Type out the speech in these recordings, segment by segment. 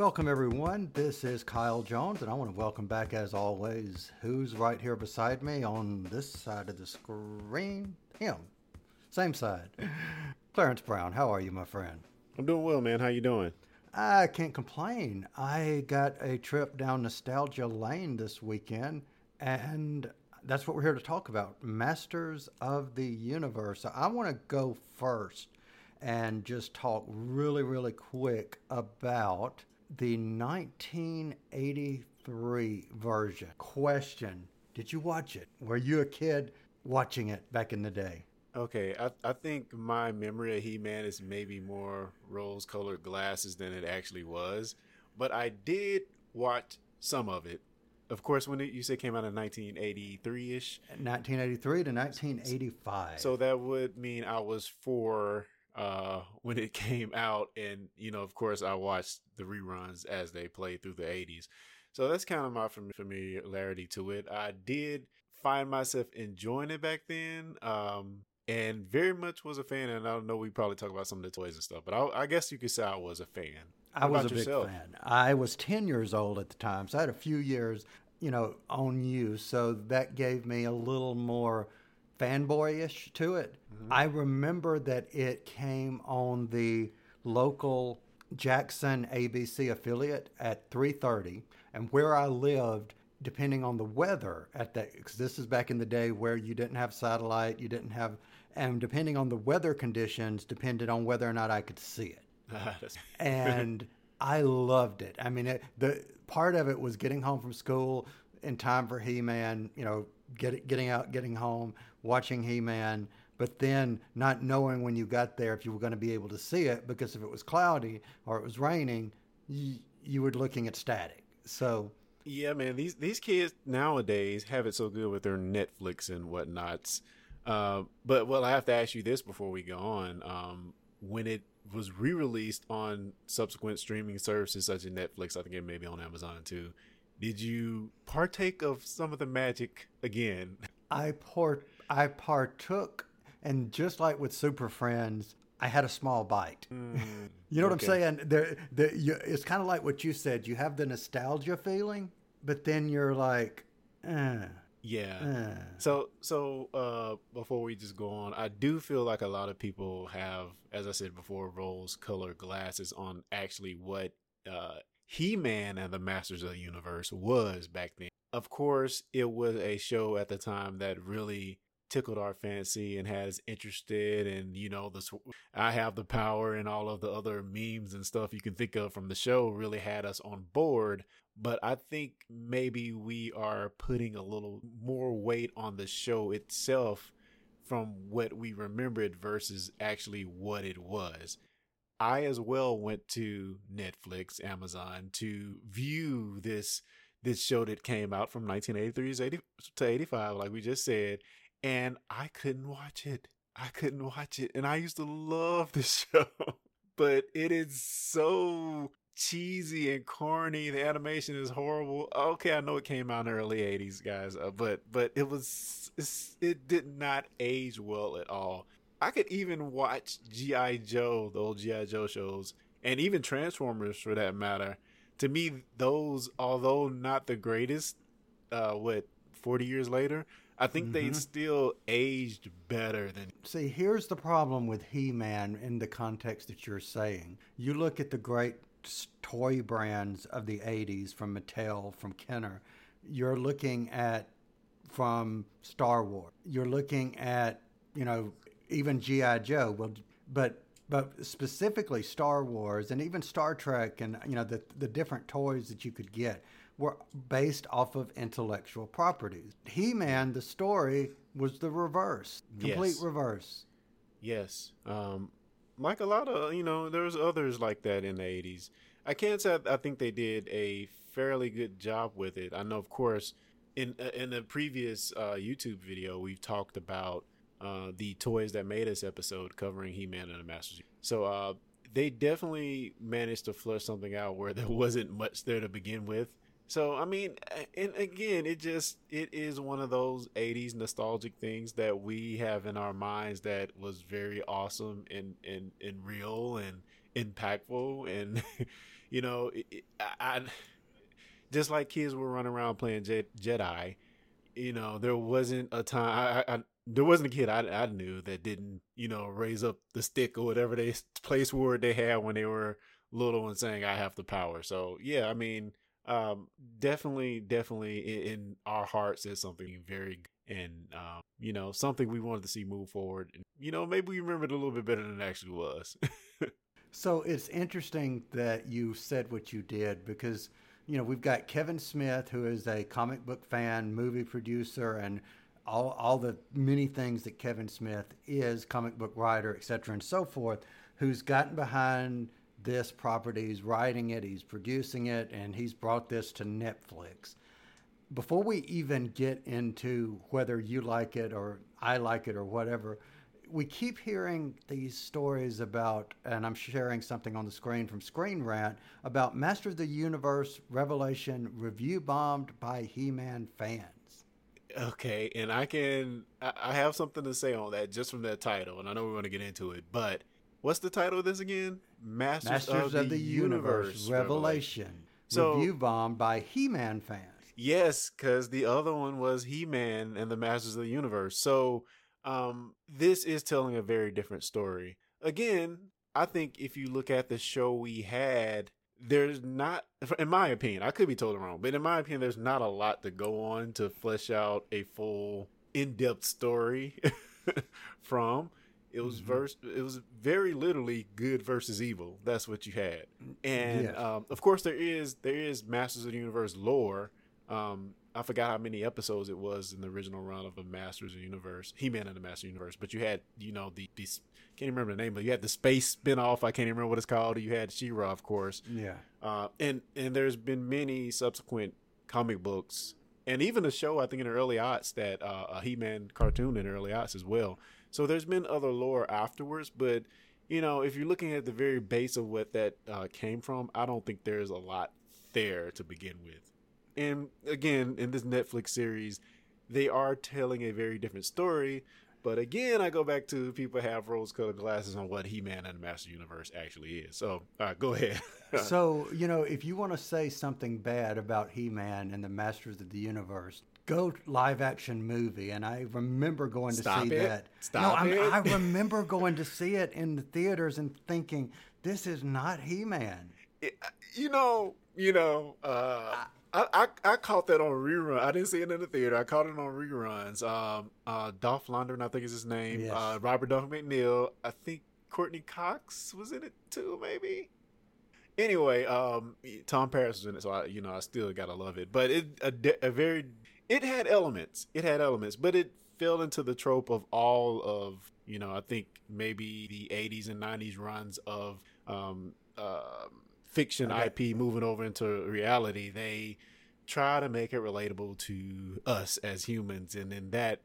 Welcome, everyone. This is Kyle Jones, and I want to welcome back, as always, who's right here beside me on this side of the screen? Him. Same side. Clarence Brown, how are you, my friend? I'm doing well, man. How you doing? I can't complain. I got a trip down nostalgia lane this weekend, and that's what we're here to talk about Masters of the Universe. So I want to go first and just talk really, really quick about the 1983 version. Question Did you watch it? Were you a kid watching it back in the day? Okay, I, I think my memory of He Man is maybe more rose colored glasses than it actually was. But I did watch some of it. Of course, when it, you say came out in 1983 ish. 1983 to 1985. So that would mean I was four uh, when it came out. And, you know, of course, I watched the reruns as they played through the 80s. So that's kind of my familiarity to it. I did find myself enjoying it back then. Um, and very much was a fan. And I don't know, we probably talk about some of the toys and stuff, but I, I guess you could say I was a fan. I was a yourself? big fan. I was 10 years old at the time, so I had a few years, you know, on you. So that gave me a little more fanboyish to it. Mm-hmm. I remember that it came on the local Jackson ABC affiliate at 3:30 and where I lived depending on the weather at that because this is back in the day where you didn't have satellite, you didn't have and depending on the weather conditions depended on whether or not I could see it. and I loved it. I mean, it, the part of it was getting home from school in time for He-Man, you know, get, getting out, getting home, watching He-Man, but then not knowing when you got there if you were going to be able to see it because if it was cloudy or it was raining, you, you were looking at static. So yeah, man, these these kids nowadays have it so good with their Netflix and whatnots. Uh, but well, I have to ask you this before we go on. Um, when it was re-released on subsequent streaming services such as Netflix, I think it may be on Amazon too. Did you partake of some of the magic again? I part I partook, and just like with Super Friends, I had a small bite. Mm, you know what okay. I'm saying? There, there, you, it's kind of like what you said. You have the nostalgia feeling, but then you're like, eh, yeah. Eh. So, so uh, before we just go on, I do feel like a lot of people have, as I said before, rose-colored glasses on actually what uh, He-Man and the Masters of the Universe was back then. Of course, it was a show at the time that really tickled our fancy and had us interested and you know the I have the power and all of the other memes and stuff you can think of from the show really had us on board but I think maybe we are putting a little more weight on the show itself from what we remembered versus actually what it was. I as well went to Netflix, Amazon to view this this show that came out from 1983 to 85 like we just said and I couldn't watch it. I couldn't watch it. And I used to love the show, but it is so cheesy and corny. The animation is horrible. Okay, I know it came out in the early 80s, guys, uh, but but it was it did not age well at all. I could even watch GI Joe, the old GI Joe shows, and even Transformers for that matter. To me, those although not the greatest, uh, what 40 years later, I think mm-hmm. they still aged better than. See, here's the problem with He Man in the context that you're saying. You look at the great toy brands of the 80s from Mattel, from Kenner. You're looking at from Star Wars. You're looking at, you know, even G.I. Joe. Well, but but specifically Star Wars and even Star Trek and you know the the different toys that you could get were based off of intellectual properties. He Man, the story was the reverse, complete yes. reverse. Yes. Um, like a lot of, you know, there's others like that in the 80s. I can't say I think they did a fairly good job with it. I know, of course, in uh, in the previous uh, YouTube video, we've talked about uh, the toys that made us episode covering He Man and the Masters. So uh, they definitely managed to flush something out where there wasn't much there to begin with. So I mean, and again, it just it is one of those '80s nostalgic things that we have in our minds that was very awesome and and and real and impactful and You know, it, I, just like kids were running around playing Je- Jedi. You know, there wasn't a time. I, I, there wasn't a kid I, I knew that didn't, you know, raise up the stick or whatever they place word they had when they were little and saying, "I have the power." So yeah, I mean, um, definitely, definitely in, in, our hearts is something very and um, you know something we wanted to see move forward. And you know, maybe we remember it a little bit better than it actually was. so it's interesting that you said what you did because you know we've got Kevin Smith, who is a comic book fan, movie producer, and all all the many things that Kevin Smith is, comic book writer, etc., and so forth, who's gotten behind this property. He's writing it, he's producing it, and he's brought this to Netflix. Before we even get into whether you like it or I like it or whatever, we keep hearing these stories about, and I'm sharing something on the screen from Screen Rant about Master of the Universe Revelation review bombed by He Man fans. Okay, and I can I have something to say on that just from that title, and I know we're going to get into it, but what's the title of this again? Masters, Masters of, of, the, Universe, Universe Revelation. Revelation. So, review bombed by He-Man fans. Yes, because the other one was He-Man and the Masters of the Universe. So um, this is telling a very different story. Again, I think if you look at the show we had, there's not, in my opinion, I could be totally wrong, but in my opinion, there's not a lot to go on to flesh out a full, in-depth story from. It was mm-hmm. verse. It was very literally good versus evil. That's what you had, and um, of course there is there is Masters of the Universe lore. Um, I forgot how many episodes it was in the original run of the Masters of the Universe, He Man and the Master Universe. But you had, you know, the, the can't remember the name, but you had the space spinoff. I can't even remember what it's called. You had She-Ra, of course. Yeah. Uh, and and there's been many subsequent comic books and even a show I think in the early aughts that uh, a He Man cartoon in the early aughts as well. So there's been other lore afterwards, but you know, if you're looking at the very base of what that uh, came from, I don't think there's a lot there to begin with. And again, in this Netflix series, they are telling a very different story. But again, I go back to people have rose-colored glasses on what He-Man and the Master Universe actually is. So, go ahead. so, you know, if you want to say something bad about He-Man and the Masters of the Universe, go live action movie. And I remember going to Stop see it. that. Stop no, it. I remember going to see it in the theaters and thinking, this is not He-Man. You know, you know, uh, I, I, I caught that on rerun. I didn't see it in the theater. I caught it on reruns. Um, uh, Dolph Lundgren, I think is his name. Yes. Uh, Robert Duff McNeill. I think Courteney Cox was in it too, maybe. Anyway, um, Tom Paris was in it, so I, you know, I still gotta love it. But it a, a very, it had elements. It had elements, but it fell into the trope of all of, you know, I think maybe the '80s and '90s runs of um, uh, fiction. IP moving over into reality, they try to make it relatable to us as humans, and then that,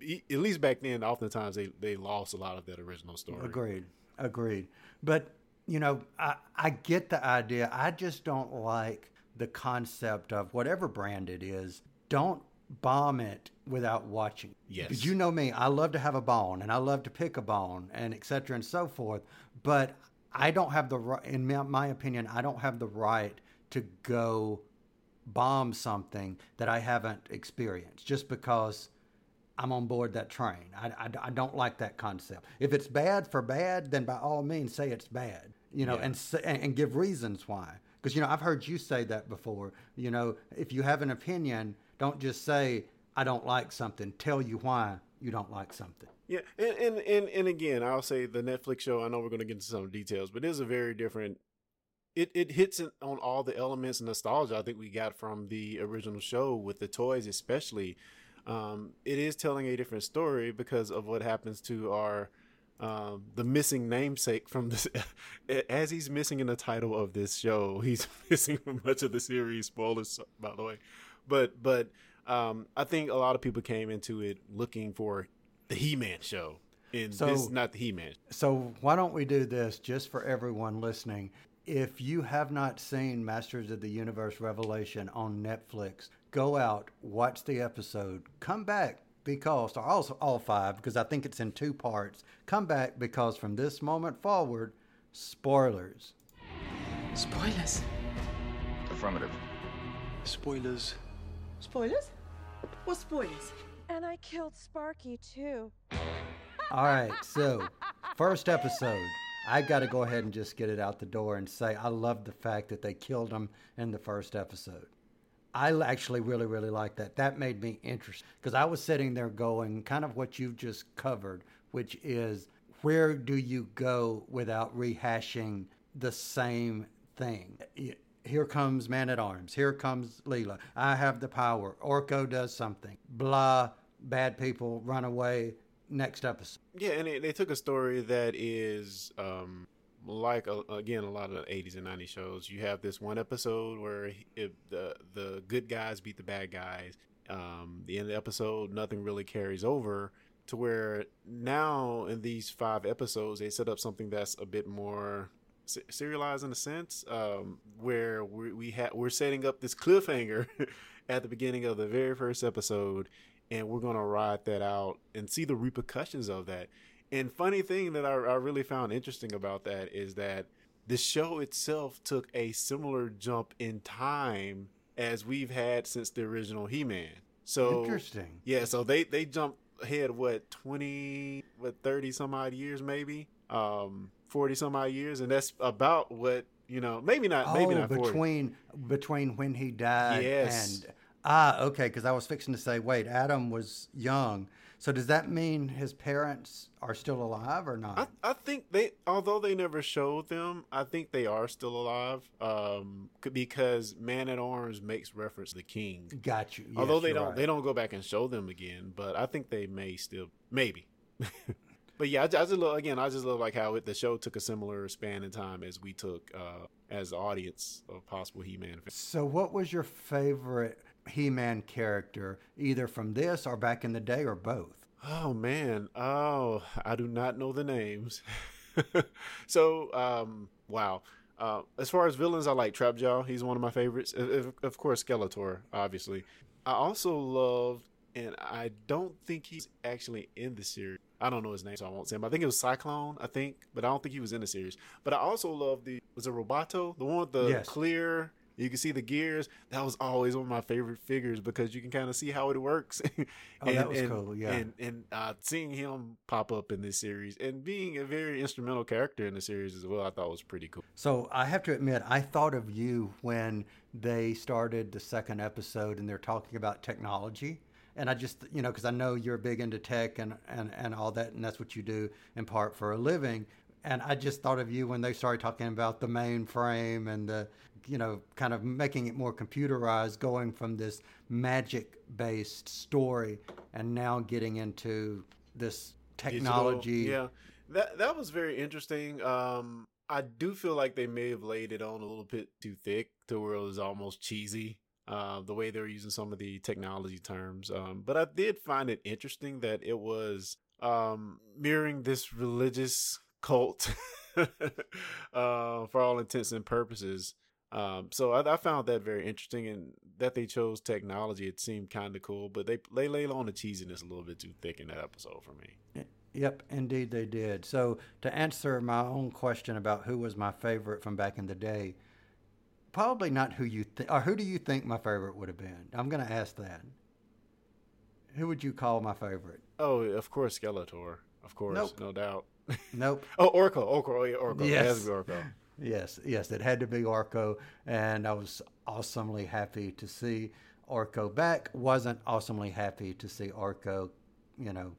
at least back then, oftentimes they they lost a lot of that original story. Agreed, agreed. But you know, I I get the idea. I just don't like the concept of whatever brand it is. Don't bomb it without watching. Yes. Because you know me, I love to have a bone and I love to pick a bone and etc. and so forth. But I don't have the right, in my opinion, I don't have the right to go bomb something that I haven't experienced just because I'm on board that train. I, I, I, don't like that concept. If it's bad for bad, then by all means say it's bad, you know, yeah. and, and give reasons why. Because, you know, I've heard you say that before. You know, if you have an opinion, don't just say, I don't like something. Tell you why you don't like something. Yeah, and, and and and again, I'll say the Netflix show. I know we're going to get into some details, but it is a very different. It it hits on all the elements and nostalgia I think we got from the original show with the toys, especially. Um, it is telling a different story because of what happens to our um, the missing namesake from this. as he's missing in the title of this show, he's missing from much of the series. Spoilers, by the way, but but um, I think a lot of people came into it looking for the He-Man show. And so, this is not the He-Man. So why don't we do this just for everyone listening? If you have not seen Masters of the Universe Revelation on Netflix, go out, watch the episode, come back because, or also all five, because I think it's in two parts. Come back because from this moment forward, spoilers. Spoilers. Affirmative. Spoilers. Spoilers? What spoilers? And I killed Sparky too. All right, so first episode. I got to go ahead and just get it out the door and say I love the fact that they killed him in the first episode. I actually really, really like that. That made me interested because I was sitting there going, kind of what you've just covered, which is where do you go without rehashing the same thing? Here comes Man at Arms. Here comes Teela. I have the power. Orko does something. Blah. Bad people run away next episode. Yeah, and they, took a story that is um, like again a lot of the 80s and 90s shows. You have this one episode where if the the good guys beat the bad guys. Um, the end of the episode, nothing really carries over to where now in these five episodes they set up something that's a bit more serialized in a sense, um, where we, we ha- we're setting up this cliffhanger at the beginning of the very first episode and we're gonna ride that out and see the repercussions of that. And funny thing that I, I really found interesting about that is that the show itself took a similar jump in time as we've had since the original He-Man. So interesting. Yeah, so they they jumped ahead what 20 what 30 some odd years maybe. Um 40 some odd years and that's about what you know, maybe not, maybe oh, not 40. between between when he died yes. and Ah, okay, because I was fixing to say, wait, Adam was young. So does that mean his parents are still alive or not? I, I think they, although they never showed them, I think they are still alive. Um, because Man at Arms makes reference to the king. Got you. Yes, although they don't, right. they don't go back and show them again. But I think they may still, maybe. but yeah, I, I, just love again. I just love like how it, the show took a similar span in time as we took uh, as the audience of possible He-Man. So, what was your favorite he Man character, either from this or back in the day or both? Oh, man. Oh, I do not know the names. so, um, wow. Uh, as far as villains, I like Trapjaw. He's one of my favorites. Of, of course, Skeletor, obviously. I also loved, and I don't think he's actually in the series. I don't know his name, so I won't say him. I think it was Cyclone, I think, but I don't think he was in the series. But I also love the was it Roboto, the one with the Yes. clear you can see the gears. That was always one of my favorite figures because you can kind of see how it works. Oh, that was cool, yeah. And and uh, seeing him pop up in this series and being a very instrumental character in the series as well, I thought was pretty cool. So I have to admit, I thought of you when they started the second episode and they're talking about technology. And I just, you know, because I know you're big into tech and, and, and all that, and that's what you do in part for a living. And I just thought of you when they started talking about the mainframe and the, you know, kind of making it more computerized, going from this magic based story and now getting into this technology. Digital, yeah, that that was very interesting. Um, I do feel like they may have laid it on a little bit too thick to where it was almost cheesy. Uh, the way they were using some of the technology terms. Um, but I did find it interesting that it was um, mirroring this religious cult uh, for all intents and purposes. Um, so I, I, found that very interesting, and that they chose technology. It seemed kind of cool, but they they laid on the cheesiness a little bit too thick in that episode for me. Yep, indeed they did. So to answer my own question about who was my favorite from back in the day, probably not who you think, or who do you think my favorite would have been? I'm going to ask that. Who would you call my favorite? Oh, of course, Skeletor. Of course, Nope. no doubt. Nope. oh, Orko. Orko. Oh, yeah, Orko. It Yes. has to be Orko. Yes, yes, it had to be Orko, and I was awesomely happy to see Orko back. Wasn't awesomely happy to see Orko, you know,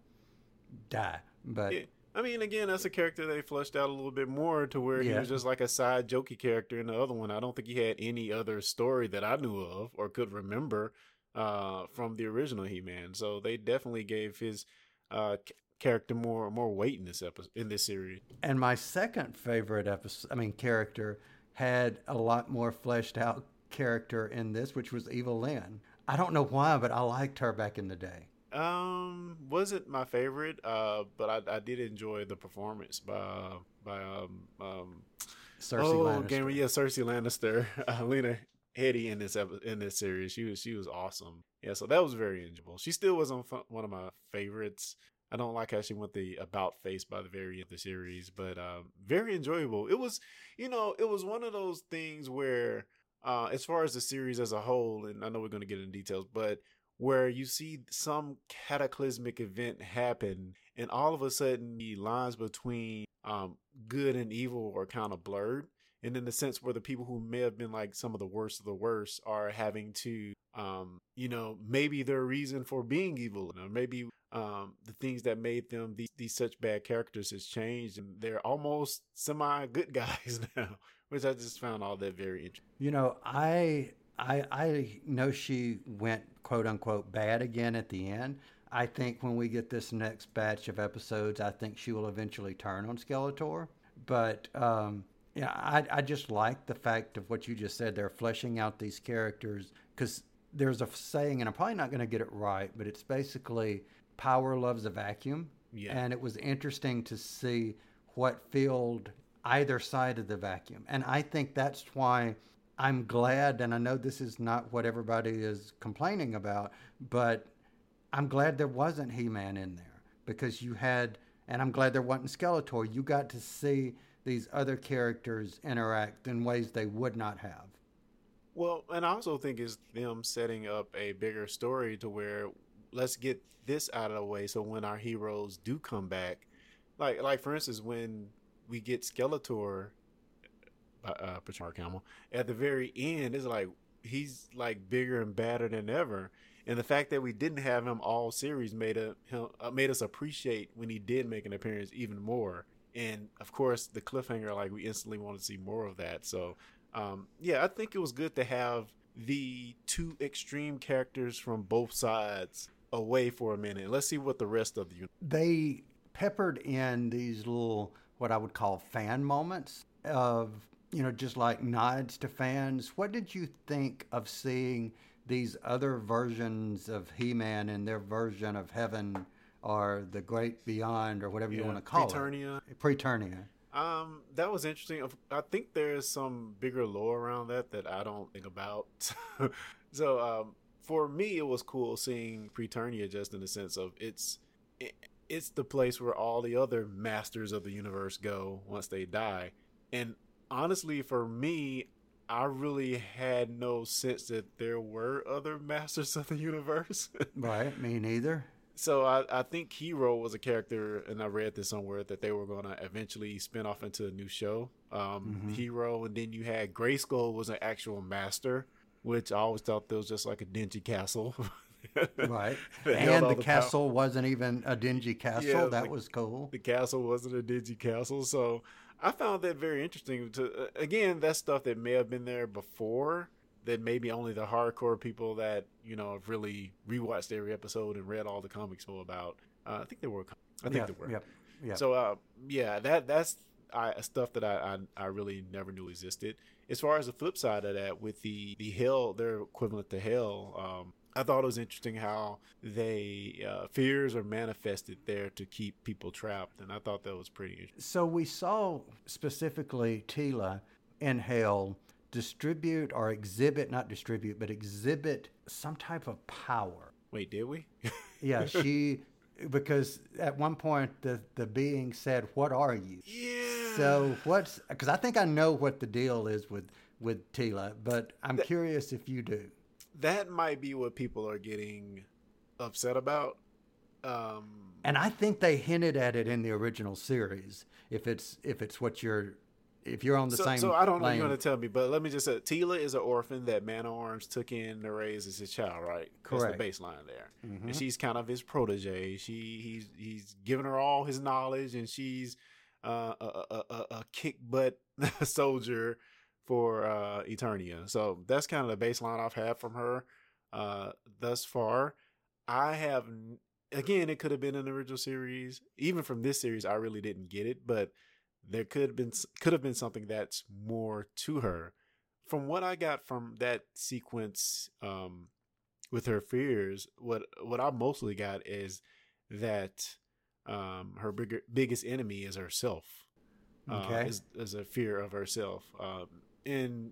die. But Yeah. I mean, again, that's a character they fleshed out a little bit more to where he was just like a side jokey character in the other one. I don't think he had any other story that I knew of or could remember uh, from the original He-Man. So they definitely gave his uh, c- character more more weight in this episode in this series. And my second favorite episode, I mean, character, had a lot more fleshed out character in this, which was Evil-Lyn. I don't know why, but I liked her back in the day. Um, wasn't my favorite, uh, but I, I did enjoy the performance by by um um Cersei oh, Lannister. Game, yeah, Cersei Lannister, uh, Lena Headey in this epi- in this series. She was she was awesome. Yeah, so that was very enjoyable. She still wasn't fu- one of my favorites. I don't like how she went the about face by the very end of the series, but um, very enjoyable. It was, you know, it was one of those things where, uh, as far as the series as a whole, and I know we're going to get into details, but where you see some cataclysmic event happen, and all of a sudden the lines between um, good and evil are kind of blurred. And in the sense where the people who may have been like some of the worst of the worst are having to, um, you know, maybe their reason for being evil, or maybe um, the things that made them these, these such bad characters has changed, and they're almost semi good guys now, which I just found all that very interesting. You know, I I I know she went quote unquote bad again at the end. I think when we get this next batch of episodes, I think she will eventually turn on Skeletor. But um, yeah, I, I just like the fact of what you just said. They're fleshing out these characters because there's a saying, and I'm probably not going to get it right, but it's basically power loves a vacuum. Yeah. And it was interesting to see what filled either side of the vacuum. And I think that's why I'm glad, and I know this is not what everybody is complaining about, but I'm glad there wasn't He Man in there because you had, and I'm glad there wasn't Skeletor. You got to see these other characters interact in ways they would not have. Well, and I also think it's them setting up a bigger story to where let's get this out of the way so when our heroes do come back, like like for instance when we get Skeletor, uh, uh Mark Hamill, at the very end, it's like he's like bigger and badder than ever. And the fact that we didn't have him all series made a, uh, made us appreciate when he did make an appearance even more. And of course, the cliffhanger, like we instantly want to see more of that. So, um, yeah, I think it was good to have the two extreme characters from both sides away for a minute. Let's see what the rest of the They peppered in these little what I would call fan moments of you know just like nods to fans. What did you think of seeing these other versions of He-Man and their version of Heaven or the Great Beyond or whatever you want to call Preternia. it? Preternia. Um, that was interesting. I think there's some bigger lore around that that I don't think about. so, um, for me, it was cool seeing Preternia just in the sense of it's it, it's the place where all the other masters of the universe go once they die. And honestly, for me, I really had no sense that there were other masters of the universe. Right, me neither. So I, I think He-Ro was a character, and I read this somewhere that they were going to eventually spin off into a new show. Um, He-Ro, and then you had Grayskull was an actual master, which I always thought that was just like a dingy castle. Right. And the pow- castle wasn't even a dingy castle. Yeah, that the- was cool. the castle wasn't a dingy castle. So I found that very interesting. To uh, again, that's stuff that may have been there before. That maybe only the hardcore people that you know have really rewatched every episode and read all the comics know about. Uh, I think there were. I think yeah, there were. Yep. Yep. So uh, yeah, that that's I, stuff that I, I I really never knew existed. As far as the flip side of that, with the the hell, their equivalent to hell, um, I thought it was interesting how they uh, fears are manifested there to keep people trapped, and I thought that was pretty interesting. So we saw specifically Teela in Hell distribute or exhibit, not distribute, but exhibit some type of power. Wait, did we? Yeah, she, because at one point the, the being said, What are you? yeah. So what's, because I think I know what the deal is with, with Teela, but I'm curious if you do. That might be what people are getting upset about. Um, And I think they hinted at it in the original series. If it's if it's what you're if you're on the so, same so I don't know lane. you're going to tell me, but let me just say, Teela is an orphan that Man at Arms took in to raise as his child, right? Correct. That's the baseline there, and she's kind of his protege. She he's he's giving her all his knowledge, and she's uh, a, a, a, a kick butt soldier for uh, Eternia. So that's kind of the baseline I've had from her uh, thus far. I have again, it could have been an original series. Even from this series, I really didn't get it, but there could have been could have been something that's more to her. From what I got from that sequence um, with her fears, what what I mostly got is that um, her bigger, biggest enemy is herself. Uh, is, is a fear of herself, um, and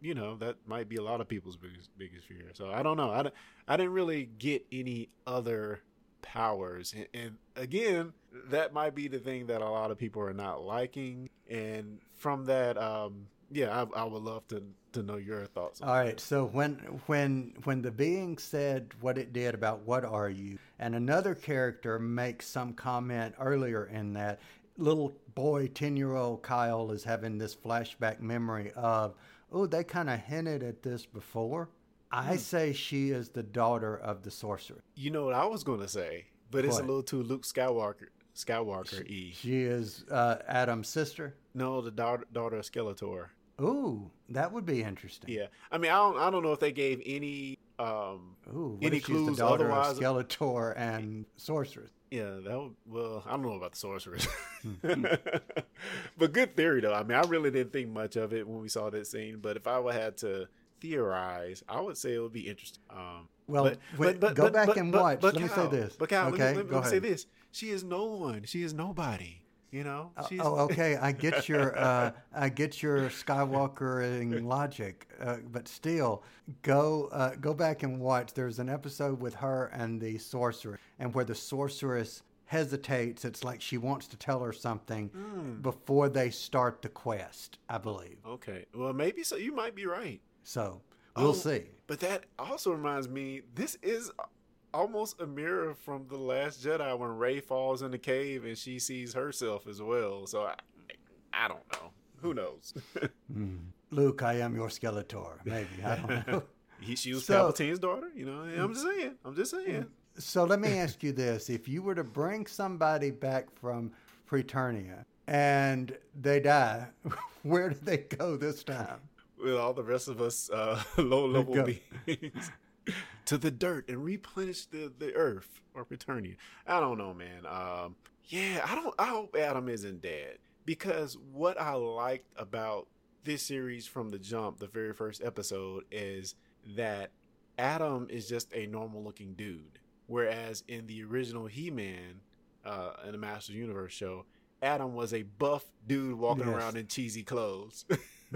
you know that might be a lot of people's biggest biggest fear. So I don't know. I, I didn't really get any other powers. And, and again, that might be the thing that a lot of people are not liking. And from that, um, yeah, I, I would love to to know your thoughts. All right. So when when when the being said what it did about what are you, and another character makes some comment earlier in that little boy, ten year old Kyle is having this flashback memory of, oh, they kind of hinted at this before. I say she is the daughter of the sorcerer. You know what I was going to say, but it's a little too Luke Skywalker Skywalker e. She is uh, Adam's sister. No, the daughter daughter of Skeletor. Ooh, that would be interesting. Yeah, I mean, I don't I don't know if they gave any um Ooh, what any clues the daughter otherwise. of Skeletor and sorceress? Yeah, that would, well, I don't know about the sorceress, but good theory though. I mean, I really didn't think much of it when we saw that scene, but if I would had to theorize, I would say it would be interesting. Um, Well, wait, go back and watch. Let me say this, But Kyle, let me- okay? let me, Go let me say this: she is no one. She is nobody. You know, Oh, she's Oh, okay. I get your uh, I get your Skywalkering logic, uh, but still, go uh, go back and watch. There's an episode with her and the sorcerer, and where the sorceress hesitates. It's like she wants to tell her something Hmm. before they start the quest. I believe. okay. Well, maybe so. You might be right. So we'll Oh, see. But that also reminds me, this is almost a mirror from the Last Jedi when Rey falls in the cave and she sees herself as well. So I, I don't know. Who knows? Luke, I am your Skeletor. Maybe I don't know. he, she was So- Palpatine's daughter. You know, I'm just saying. I'm just saying. So let me ask you this: If you were to bring somebody back from Preternia and they die, where do they go this time? With all the rest of us uh, low level beings. To the dirt and replenish the, the earth or Preternia. I don't know, man. Um, yeah, I don't. I hope Adam isn't dead because what I liked about this series from the jump, the very first episode, is that Adam is just a normal looking dude, whereas in the original He-Man, uh, in the Masters Universe show, Adam was a buff dude walking Yes. around in cheesy clothes.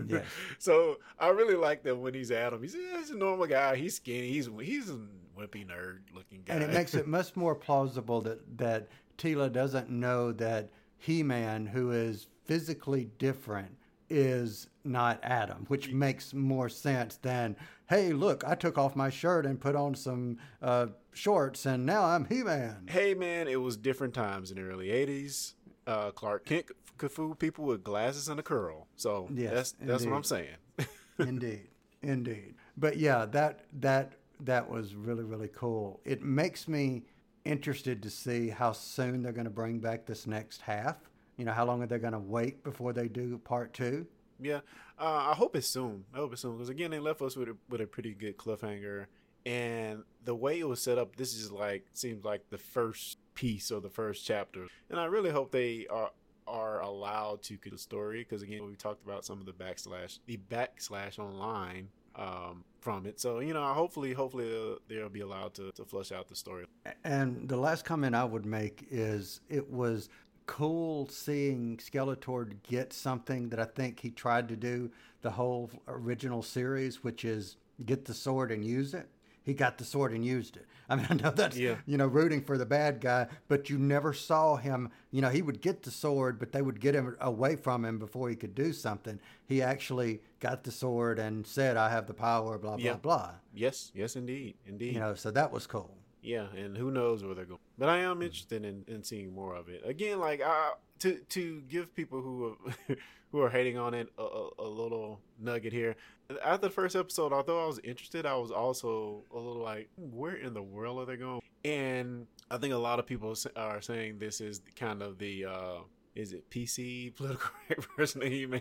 Yes. So I really like that when he's Adam. He's, yeah, he's a normal guy. He's skinny. He's he's a wimpy nerd looking guy. And it makes it much more plausible that that Teela doesn't know that He-Man, who is physically different, is not Adam, which makes more sense than, hey, look, I took off my shirt and put on some uh, shorts, and now I'm He-Man. hey man, it was different times in the early '80s. Uh, Clark Kent could fool people with glasses and a curl. So Yes, that's that's what I'm saying. indeed, indeed. But yeah, that that that was really really cool. It makes me interested to see how soon they're going to bring back this next half. You know, how long are they going to wait before they do part two? Yeah, uh, I hope it's soon. I hope it's soon because again, they left us with a, with a pretty good cliffhanger, and the way it was set up, this is like seems like the first piece or the first chapter, and I really hope they are are allowed to get the story because again, we talked about some of the backslash, the backslash online um, from it. So you know, hopefully, hopefully they'll, they'll be allowed to to flush out the story. And the last comment I would make is it was cool seeing Skeletor get something that I think he tried to do the whole original series, which is get the sword and use it. He got the sword and used it. I mean, I know that's Yeah. you know rooting for the bad guy, but you never saw him. You know, he would get the sword, but they would get him away from him before he could do something. He actually got the sword and said, "I have the power." Blah blah Yeah. blah. Yes, yes, indeed, indeed. You know, so that was cool. Yeah, and who knows where they're going. But I am mm. interested in, in seeing more of it. Again, like I, to to give people who are, who are hating on it a, a, a little nugget here. After the first episode, although I was interested, I was also a little like, where in the world are they going? And I think a lot of people are saying this is kind of the uh, is it PC political of He-Man,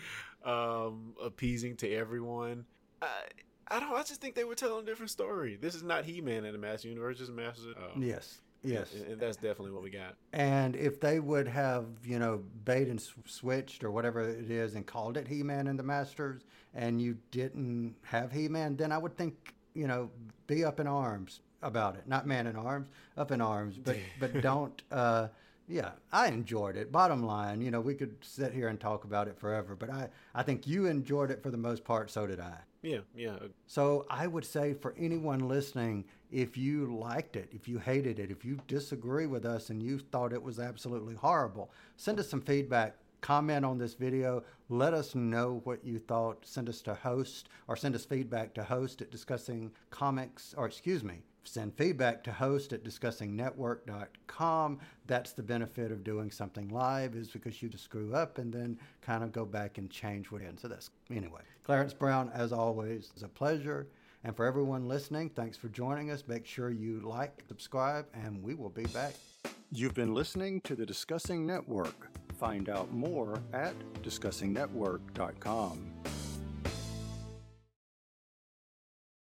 um, appeasing to everyone. I, I don't. I just think they were telling a different story. This is not He-Man in the Master Universe, just Master. Uh, Yes, yes. and, that's definitely what we got. And if they would have, you know, bait and switched or whatever it is and called it He Man and the Masters, and you didn't have He Man, then I would think, you know, be up in arms about it. Not man in arms, up in arms, but but don't. Uh, yeah, I enjoyed it. Bottom line, you know, we could sit here and talk about it forever, but I I think you enjoyed it for the most part. So did I. Yeah, yeah. So I would say for anyone listening, if you liked it, if you hated it, if you disagree with us and you thought it was absolutely horrible, send us some feedback. Comment on this video. Let us know what you thought. Send us to host or send us feedback to host at discussing comics, or excuse me, send feedback to host at discussingnetwork.com. That's the benefit of doing something live is because you just screw up and then kind of go back and change what in. So that's anyway. Clarence Brown, as always, is a pleasure. And for everyone listening, thanks for joining us. Make sure you like, subscribe, and we will be back. You've been listening to the Discussing Network. Find out more at discussingnetwork.com.